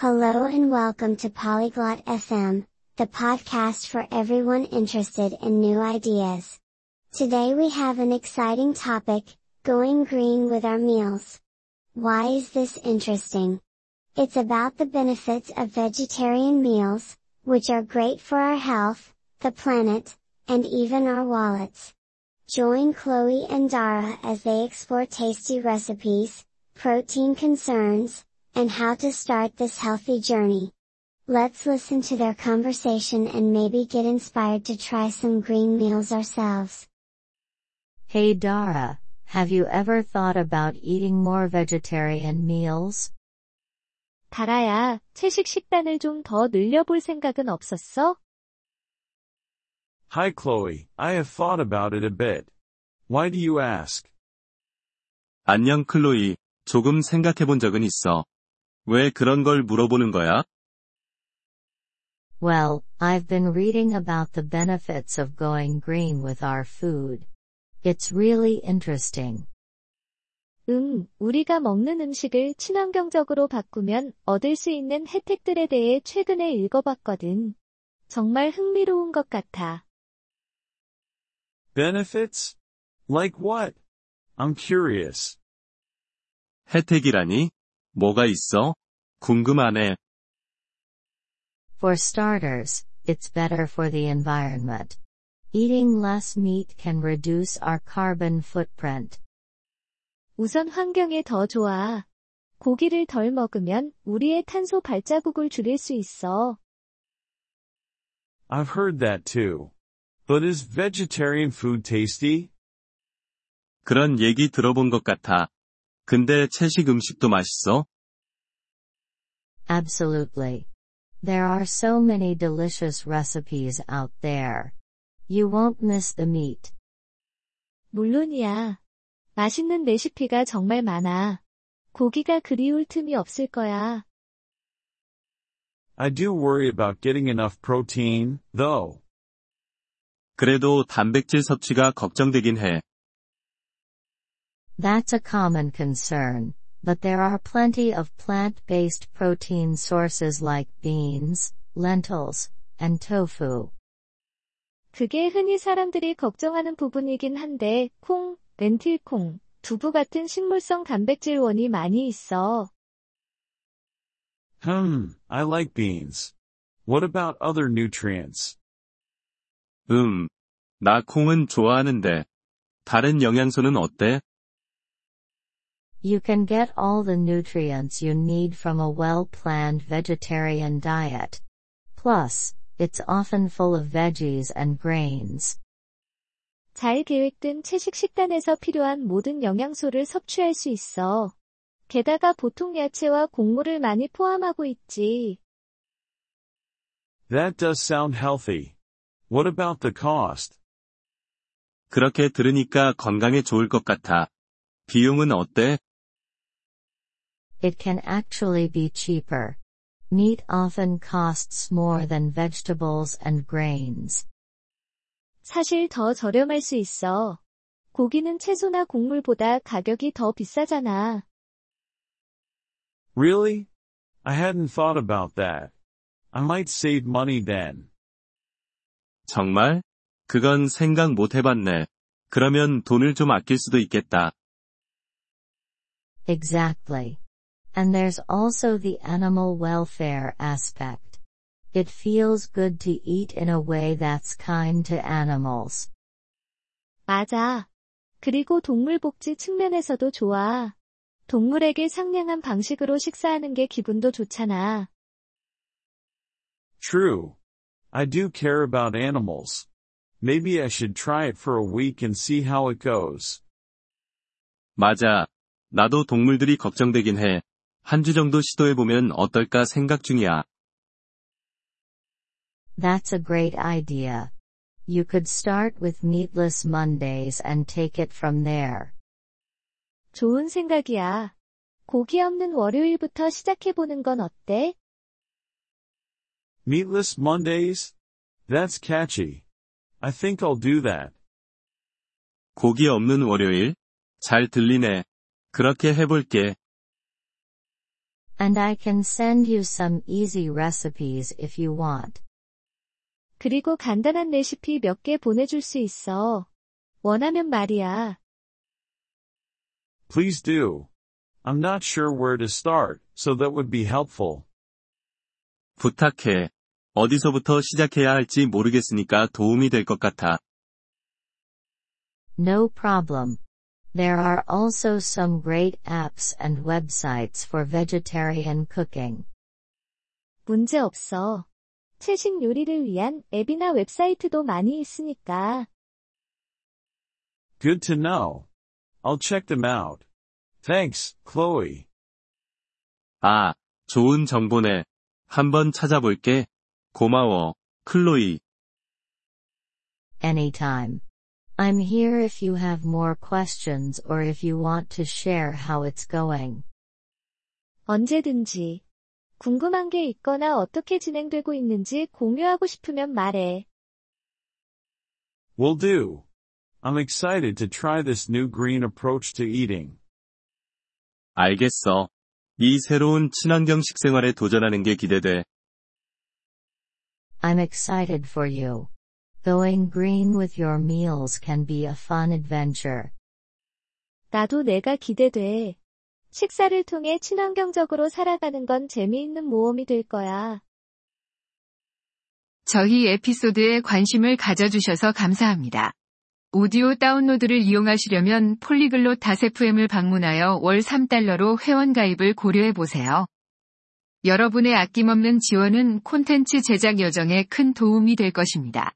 Hello and welcome to Polyglot FM, the podcast for everyone interested in new ideas. Today we have an exciting topic, going green with our meals. Why is this interesting? It's about the benefits of vegetarian meals, which are great for our health, the planet, and even our wallets. Join Chloe and Dara as they explore tasty recipes, protein concerns, and how to start this healthy journey. Let's listen to their conversation and maybe get inspired to try some green meals ourselves. Hey Dara, have you ever thought about eating more vegetarian meals? 다라야, 채식 식단을 좀 더 늘려볼 생각은 없었어? Hi Chloe, I have thought about it a bit. Why do you ask? 안녕 클로이, 조금 생각해 본 적은 있어. 왜 그런 걸 물어보는 거야? Well, I've been reading about the benefits of going green with our food. It's really interesting. 음, 우리가 먹는 음식을 친환경적으로 바꾸면 얻을 수 있는 혜택들에 대해 최근에 읽어봤거든. 정말 흥미로운 것 같아. Benefits? Like what? I'm curious. 혜택이라니? 뭐가 있어? 궁금하네. For starters, it's better for the environment. Eating less meat can reduce our carbon footprint. 우선 환경에 더 좋아. 고기를 덜 먹으면 우리의 탄소 발자국을 줄일 수 있어. I've heard that too. But is vegetarian food tasty? 그런 얘기 들어본 것 같아. 근데 채식 음식도 맛있어? Absolutely. There are so many delicious recipes out there. You won't miss the meat. 물론이야. 맛있는 레시피가 정말 많아. 고기가 그리울 틈이 없을 거야. I do worry about getting enough protein, though. 그래도 단백질 섭취가 걱정되긴 해. That's a common concern, but there are plenty of plant-based protein sources like beans, lentils, and tofu. 그게 흔히 사람들이 걱정하는 부분이긴 한데, 콩, 렌틸콩, 두부 같은 식물성 단백질원이 많이 있어. Hmm, I like beans. What about other nutrients? 음. 나 콩은 좋아하는데. 다른 영양소는 어때? You can get all the nutrients you need from a well-planned vegetarian diet. Plus, it's often full of veggies and grains. 잘 계획된 채식 식단에서 필요한 모든 영양소를 섭취할 수 있어. 게다가 보통 야채와 곡물을 많이 포함하고 있지. That does sound healthy. What about the cost? 그렇게 들으니까 건강에 좋을 것 같아. 비용은 어때? It can actually be cheaper. Meat often costs more than vegetables and grains. 사실 더 저렴할 수 있어. 고기는 채소나 곡물보다 가격이 더 비싸잖아. Really? I hadn't thought about that. I might save money then. 정말? 그건 생각 못 해봤네. 그러면 돈을 좀 아낄 수도 있겠다. Exactly. And there's also the animal welfare aspect. It feels good to eat in a way that's kind to animals. 맞아. 그리고 동물 복지 측면에서도 좋아. 동물에게 상냥한 방식으로 식사하는 게 기분도 좋잖아. True. I do care about animals. Maybe I should try it for a week and see how it goes. 맞아. 나도 동물들이 걱정되긴 해. 한 주 정도 시도해보면 어떨까 생각 중이야. That's a great idea. You could start with meatless Mondays and take it from there. 좋은 생각이야. 고기 없는 월요일부터 시작해보는 건 어때? Meatless Mondays? That's catchy. I think I'll do that. 고기 없는 월요일? 잘 들리네. 그렇게 해볼게. And I can send you some easy recipes if you want. 그리고 간단한 레시피 몇 개 보내줄 수 있어. 원하면 말이야. Please do. I'm not sure where to start, so that would be helpful. 부탁해. 어디서부터 시작해야 할지 모르겠으니까 도움이 될 것 같아. No problem. There are also some great apps and websites for vegetarian cooking. 문제 없어. 채식 요리를 위한 앱이나 웹사이트도 많이 있으니까. Good to know. I'll check them out. Thanks, Chloe. 아, 좋은 정보네. 한번 찾아볼게. 고마워, 클로이. Anytime. I'm here if you have more questions or if you want to share how it's going. 언제든지. 궁금한 게 있거나 어떻게 진행되고 있는지 공유하고 싶으면 말해. Will do. I'm excited to try this new green approach to eating. 알겠어. 이 새로운 친환경 식생활에 도전하는 게 기대돼. I'm excited for you. Going green with your meals can be a fun adventure. 나도 내가 기대돼. 식사를 통해 친환경적으로 살아가는 건 재미있는 모험이 될 거야. 저희 에피소드에 관심을 가져주셔서 감사합니다. 오디오 다운로드를 이용하시려면 폴리글롯 다세프엠을 방문하여 월 3달러로 회원가입을 고려해보세요. 여러분의 아낌없는 지원은 콘텐츠 제작 여정에 큰 도움이 될 것입니다.